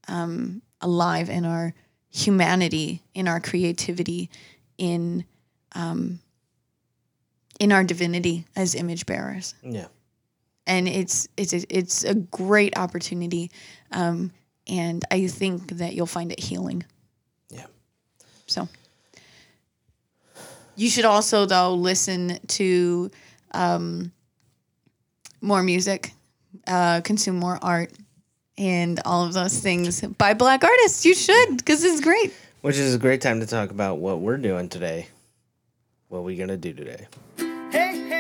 um, alive in our humanity in our creativity in um, in our divinity as image bearers Yeah. And it's it's a, it's a great opportunity um, and i think that you'll find it healing Yeah. so you should also though listen to um, more music, uh, consume more art, and all of those things by black artists. You should because it's great. Which is a great time to talk about what we're doing today. What we gonna do today? Hey, hey,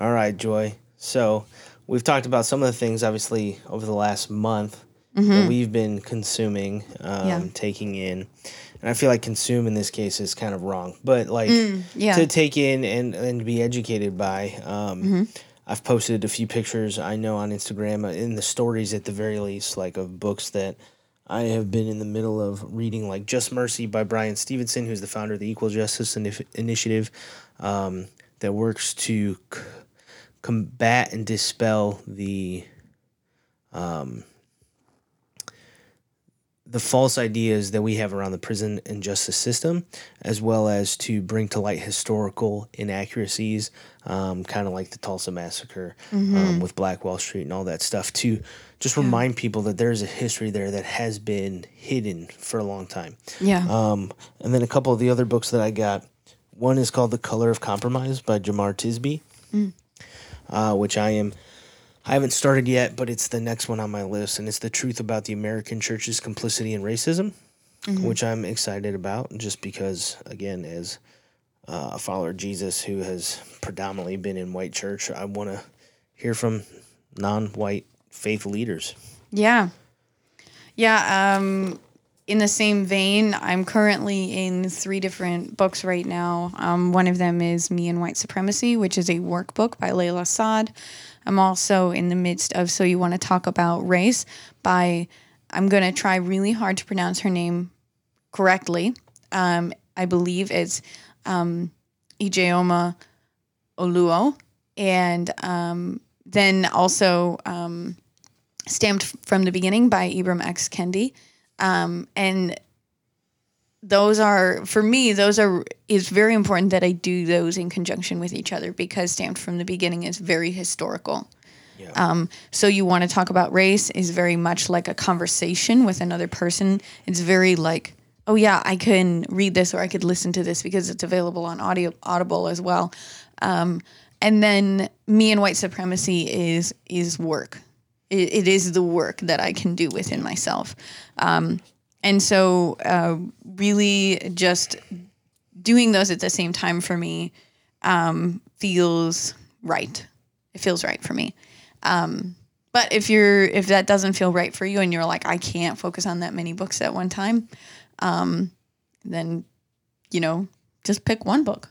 All right, Joy. So we've talked about some of the things, obviously, over the last month that we've been consuming, um, Yeah. taking in. And I feel like consume in this case is kind of wrong, but like yeah. to take in and, and be educated by. Um, I've posted a few pictures I know on Instagram, uh, in the stories at the very least, like of books that I have been in the middle of reading, like Just Mercy by Bryan Stevenson, who's the founder of the Equal Justice Inif- Initiative, um, that works to c- combat and dispel the um, the false ideas that we have around the prison and justice system, as well as to bring to light historical inaccuracies, um, kind of like the Tulsa massacre um, with Black Wall Street and all that stuff, to just remind people that there's a history there that has been hidden for a long time. yeah. Um, and then a couple of the other books that I got. One is called The Color of Compromise by Jemar Tisby, uh, which I am. I haven't started yet, but it's the next one on my list, and it's the truth about the American church's complicity in racism, which I'm excited about, just because, again, as uh, a follower of Jesus who has predominantly been in white church, I want to hear from non-white faith leaders. Yeah. Yeah. Um, in the same vein, I'm currently in three different books right now. Um, one of them is Me and White Supremacy, which is a workbook by Layla Saad. I'm also in the midst of So You Want to Talk About Race by, I'm going to try really hard to pronounce her name correctly. Um, I believe it's um, Ijeoma Oluo, and um, then also um, Stamped from the Beginning by Ibram X. Kendi. Um, and those are for me those are it's very important that i do those in conjunction with each other because stamped from the beginning is very historical. Yeah. um, so you want to talk about race is very much like a conversation with another person. It's very like oh yeah i can read this or i could listen to this because it's available on audio audible as well. Um, and then me and white supremacy is is work it, it is the work that i can do within myself. Um, and so uh, really just doing those at the same time for me um, feels right. It feels right for me. Um, but if you're if that doesn't feel right for you and you're like i can't focus on that many books at one time um, then you know just pick one book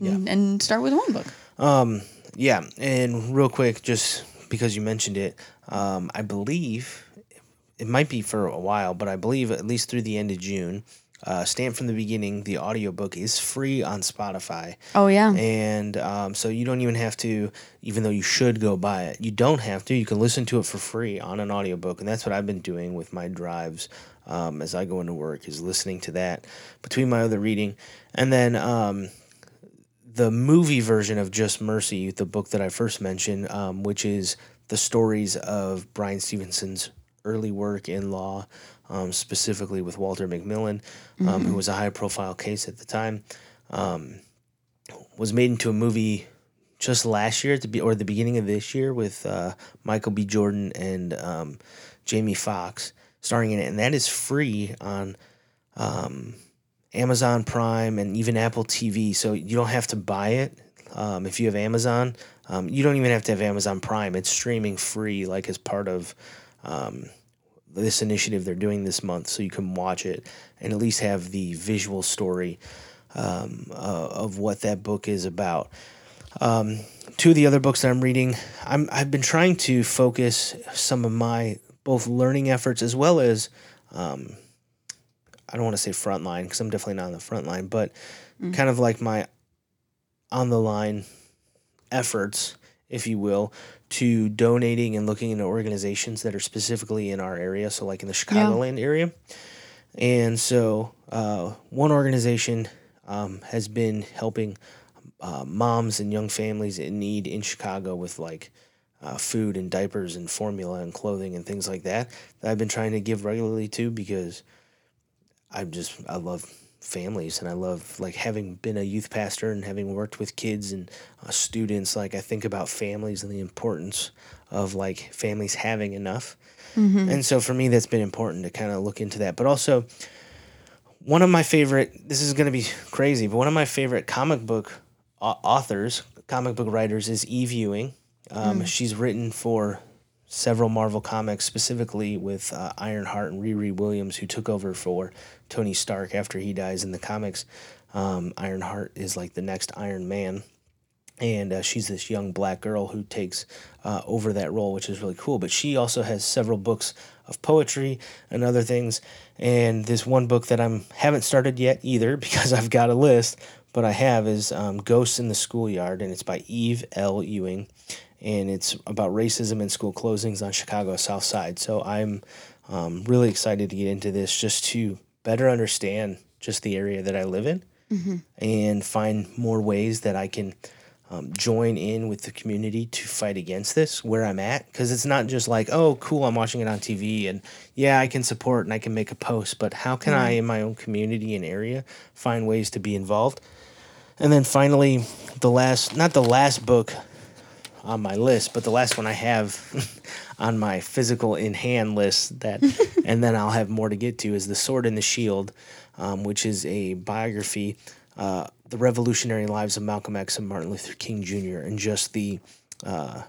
and, and start with one book. Um, yeah, and real quick, just because you mentioned it, um, I believe it might be for a while, but I believe at least through the end of June, uh, Stamped from the Beginning, the audiobook is free on Spotify. oh yeah And um, so you don't even have to, even though you should go buy it, you don't have to. You can listen to it for free on an audiobook. And that's what I've been doing with my drives um, as I go into work, is listening to that between my other reading. And then um, the movie version of Just Mercy, the book that I first mentioned, um, which is the stories of Bryan Stevenson's early work in law, um, specifically with Walter McMillian, um, who was a high profile case at the time, um, was made into a movie just last year at the be- or the beginning of this year with uh, Michael B. Jordan and um, Jamie Foxx starring in it, and that is free on um, Amazon Prime and even Apple TV. So you don't have to buy it um, if you have Amazon. Um, you don't even have to have Amazon Prime. It's streaming free, like as part of um, this initiative they're doing this month, so you can watch it and at least have the visual story um, uh, of what that book is about. Um, two of the other books that I'm reading, I'm I've been trying to focus some of my both learning efforts as well as um, I don't want to say frontline because I'm definitely not on the front line, but kind of like my on the line efforts, if you will, to donating and looking into organizations that are specifically in our area. So, like in the Chicagoland area. And so, uh, one organization um, has been helping uh, moms and young families in need in Chicago with like uh, food and diapers and formula and clothing and things like that that I've been trying to give regularly to because I just I love families and I love like having been a youth pastor and having worked with kids and uh, students like I think about families and the importance of like families having enough. And so for me that's been important to kind of look into that. But also one of my favorite this is going to be crazy, but one of my favorite comic book authors, comic book writers is Eve Ewing. Um, She's written for several Marvel comics, specifically with uh, Ironheart and Riri Williams, who took over for Tony Stark after he dies in the comics. Um, Ironheart is like the next Iron Man. And uh, she's this young black girl who takes uh, over that role, which is really cool. But she also has several books of poetry and other things. And this one book that I'm haven't started yet either (laughs) because I've got a list, but I have is um, Ghosts in the Schoolyard, and it's by Eve L. Ewing and it's about racism and school closings on Chicago's South Side. So I'm um, really excited to get into this just to better understand just the area that I live in and find more ways that I can um, join in with the community to fight against this where I'm at. Because it's not just like, oh, cool, I'm watching it on TV and yeah, I can support and I can make a post, but how can I, in my own community and area, find ways to be involved? And then finally, the last, not the last book on my list, but the last one I have (laughs) on my physical in hand list that, (laughs) and then I'll have more to get to is the Sword and the Shield, um, which is a biography, uh, the revolutionary lives of Malcolm X and Martin Luther King Jr. and just the uh,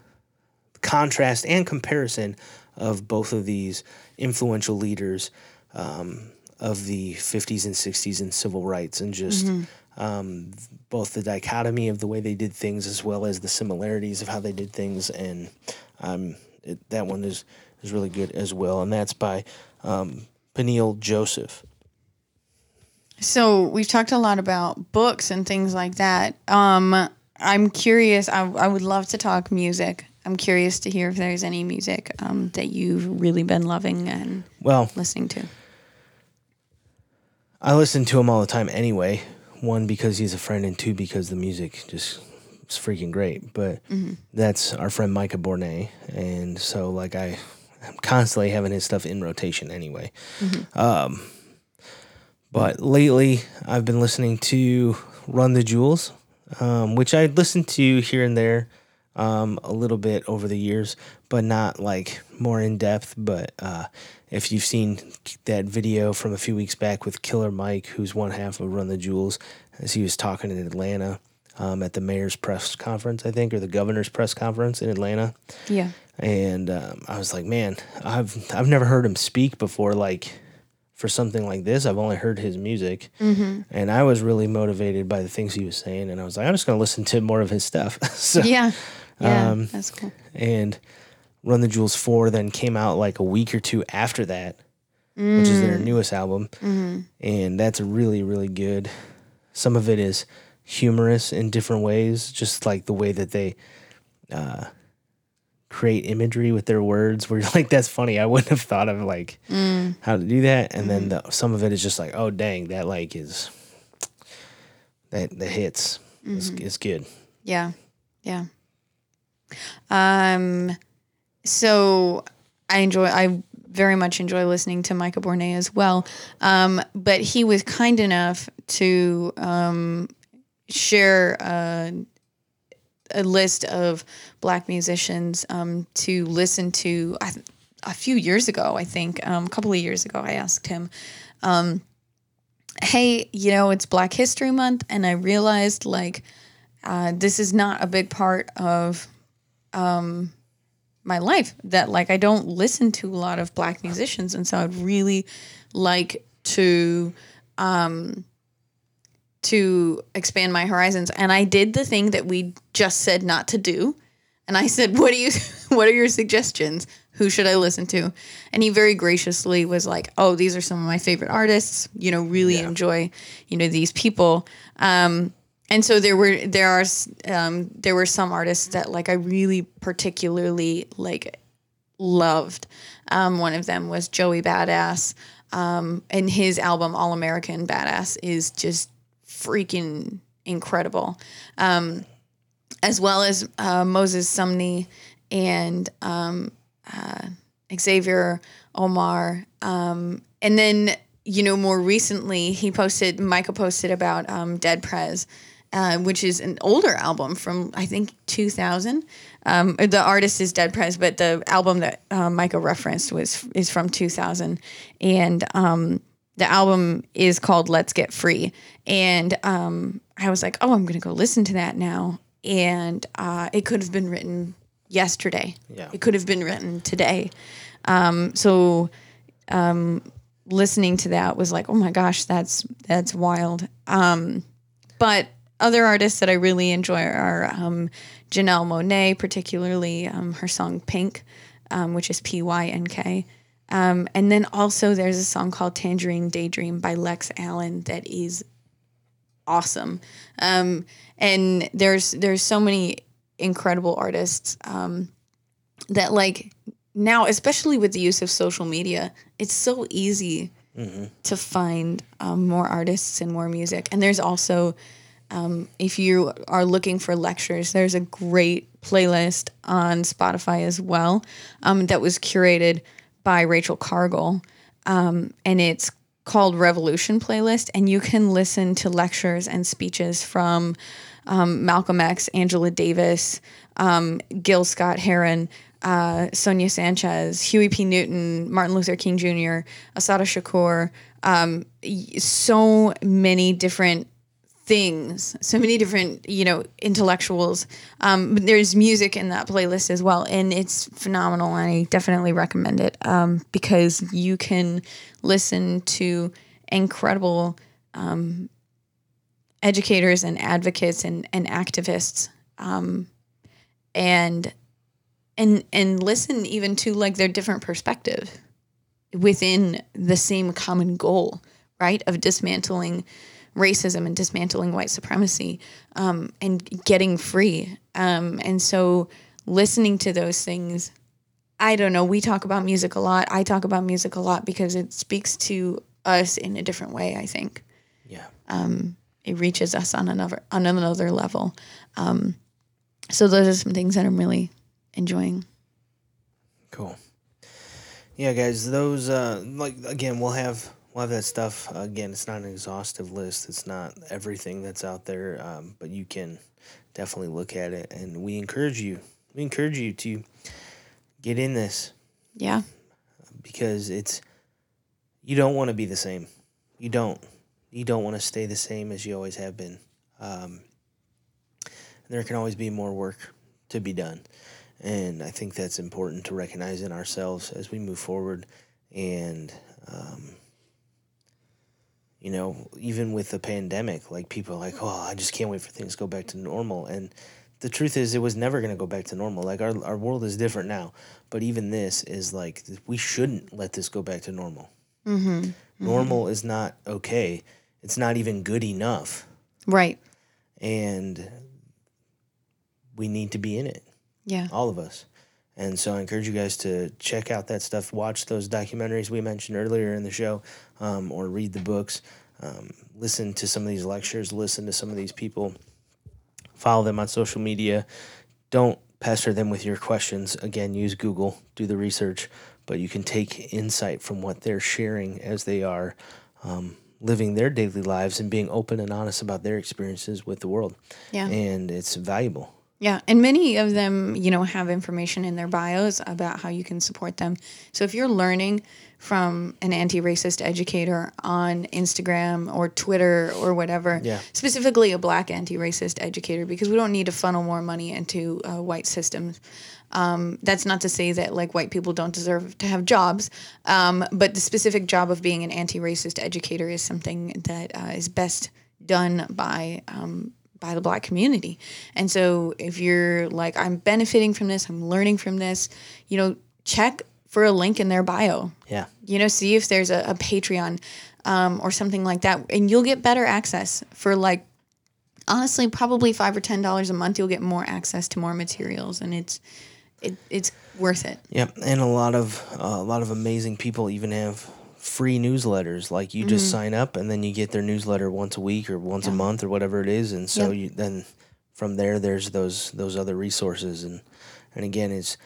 contrast and comparison of both of these influential leaders um, of the 50s and 60s in civil rights and just um, both the dichotomy of the way they did things as well as the similarities of how they did things and um, it, that one is, is really good as well and that's by um, Peniel Joseph So we've talked a lot about books and things like that. Um, I'm curious. I, I would love to talk music. I'm curious to hear if there's any music um, that you've really been loving and Well, listening to. I listen to him all the time anyway. One because he's a friend, and two because the music just is freaking great. But that's our friend Micah Bournes, and so like I, I'm constantly having his stuff in rotation anyway. Um, but lately I've been listening to Run the Jewels, um, which I listened to here and there um, a little bit over the years, but not like more in depth. But uh, if you've seen that video from a few weeks back with Killer Mike, who's one half of Run the Jewels, as he was talking in Atlanta um, at the mayor's press conference, I think, or the governor's press conference in Atlanta, Yeah. and um, I was like, man, I've I've never heard him speak before, like. For something like this, I've only heard his music, and I was really motivated by the things he was saying. And I was like, I'm just going to listen to more of his stuff. (laughs) so, Yeah. Yeah. Um, that's cool. and Run the Jewels 4 then came out like a week or two after that, which is their mm. newest album. Mm-hmm. And that's really, really good. Some of it is humorous in different ways, just like the way that they uh, create imagery with their words, where you're (laughs) like, that's funny. I wouldn't have thought of like mm. how to do that. And then mm-hmm. the, some of it is just like, oh, dang, that like is, that, that hits. It's, mm-hmm. it's good. Yeah. Yeah. Um so I enjoy I very much enjoy listening to Micah Bournes as well. Um but he was kind enough to um share uh, a list of black musicians um to listen to I, a few years ago, I think, um, a couple of years ago, I asked him, um, hey, you know, it's Black History Month, and I realized like uh, this is not a big part of um, my life. That like I don't listen to a lot of black musicians, and so I'd really like to um, to expand my horizons. And I did the thing that we just said not to do. And I said, "What do you? (laughs) What are your suggestions? Who should I listen to?" And he very graciously was like, "Oh, these are some of my favorite artists. You know, really enjoy, you know, these people." Um, and so there were there are um, there were some artists that like I really particularly like loved. Um, one of them was Joey Badass, um, and his album All American Badass is just freaking incredible. Um, as well as uh, Moses Sumney and um, uh, Xavier Omar. Um, and then, you know, more recently, he posted, Micah posted about Dead Prez, uh, which is an older album from, I think, 2000. Um, the artist is Dead Prez, but the album that uh, Micah referenced was is from 2000. And um, the album is called Let's Get Free. And um, I was like, oh, I'm going to go listen to that now. And uh, it could have been written yesterday. Yeah. It could have been written today. Um, so um, listening to that was like, oh my gosh, that's that's wild. Um, but other artists that I really enjoy are um, Janelle Monáe, particularly um, her song Pink, um, which is P Y N K. Um, and then also there's a song called Tangerine Daydream by Lex Allen that is awesome. Um, and there's there's so many incredible artists um, that like now, especially with the use of social media, it's so easy to find um, more artists and more music. And there's also um, if you are looking for lectures, there's a great playlist on Spotify as well um, that was curated by Rachel Cargle, um, and it's called Revolution Playlist, and you can listen to lectures and speeches from um, Malcolm X, Angela Davis, um, Gil Scott Heron, uh, Sonia Sanchez, Huey P. Newton, Martin Luther King Jr., Assata Shakur, um, so many different things so many different you know intellectuals um, but there's music in that playlist as well and it's phenomenal and i definitely recommend it um, because you can listen to incredible um, educators and advocates and, and activists um, and and and listen even to like their different perspective within the same common goal right? Of dismantling racism and dismantling white supremacy um, and getting free. Um, and so listening to those things, I don't know. We talk about music a lot. I talk about music a lot because it speaks to us in a different way, I think. Yeah. It reaches us on another on another level. Um, so those are some things that I'm really enjoying. Cool. Yeah, guys, those uh like again, we'll have we'll have that stuff. again, it's not an exhaustive list. It's not everything that's out there, um, but you can definitely look at it and we encourage you. We encourage you to get in this Yeah. because it's you don't want to be the same. You don't. You don't want to stay the same as you always have been. Um, there can always be more work to be done, and I think that's important to recognize in ourselves as we move forward. And um, you know, even with the pandemic, like people are like, "Oh, I just can't wait for things to go back to normal." And the truth is, it was never going to go back to normal. Like our our world is different now, but even this is like we shouldn't let this go back to normal. Mm-hmm. Normal is not okay. It's not even good enough, Right. and we need to be in it, Yeah. all of us. And so I encourage you guys to check out that stuff. Watch those documentaries we mentioned earlier in the show, um, or read the books. Um, listen to some of these lectures. Listen to some of these people. Follow them on social media. Don't pester them with your questions. Again, use Google. Do the research, but you can take insight from what they're sharing as they are um, living their daily lives and being open and honest about their experiences with the world. Yeah. And it's valuable. Yeah, and many of them, you know, have information in their bios about how you can support them. So if you're learning from an anti-racist educator on Instagram or Twitter or whatever, Yeah. specifically a black anti-racist educator, because we don't need to funnel more money into uh, white systems. Um, that's not to say that like white people don't deserve to have jobs, um, but the specific job of being an anti-racist educator is something that uh, is best done by um, by the black community. And so if you're like, I'm benefiting from this, I'm learning from this, you know, check for a link in their bio. Yeah. You know, see if there's a, a Patreon um, or something like that, and you'll get better access for like honestly probably five or ten dollars a month. You'll get more access to more materials, and it's it, it's worth it. Yep, and a lot of uh, a lot of amazing people even have free newsletters. Like you just mm-hmm. sign up and then you get their newsletter once a week or once a month or whatever it is, and so Yep. you then from there there's those those other resources and and again it's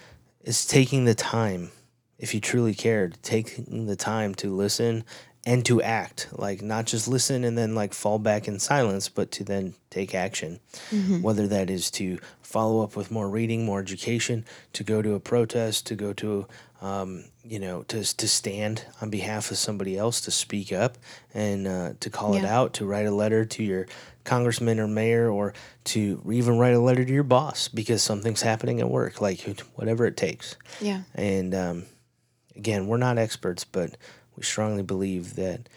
it's taking the time if you truly cared taking the time to listen and to act like not just listen and then like fall back in silence but to then take action mm-hmm. whether that is to follow up with more reading more education to go to a protest to go to um, you know to, to stand on behalf of somebody else to speak up and uh, to call it out to write a letter to your congressman or mayor or to even write a letter to your boss because something's happening at work like whatever it takes Yeah. and um, again, we're not experts, but we strongly believe that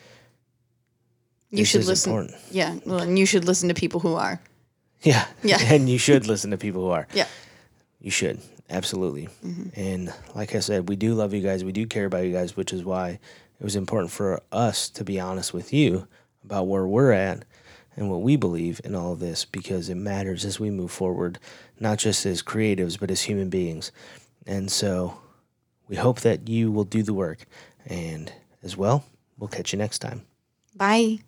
You should is listen. important. Yeah. Well, and you should listen to people who are. Yeah. Yeah. (laughs) and you should listen to people who are. Yeah. You should. Absolutely. Mm-hmm. And like I said, we do love you guys. We do care about you guys, which is why it was important for us to be honest with you about where we're at and what we believe in all of this because it matters as we move forward, not just as creatives, but as human beings. And so we hope that you will do the work. And as well, we'll catch you next time. Bye.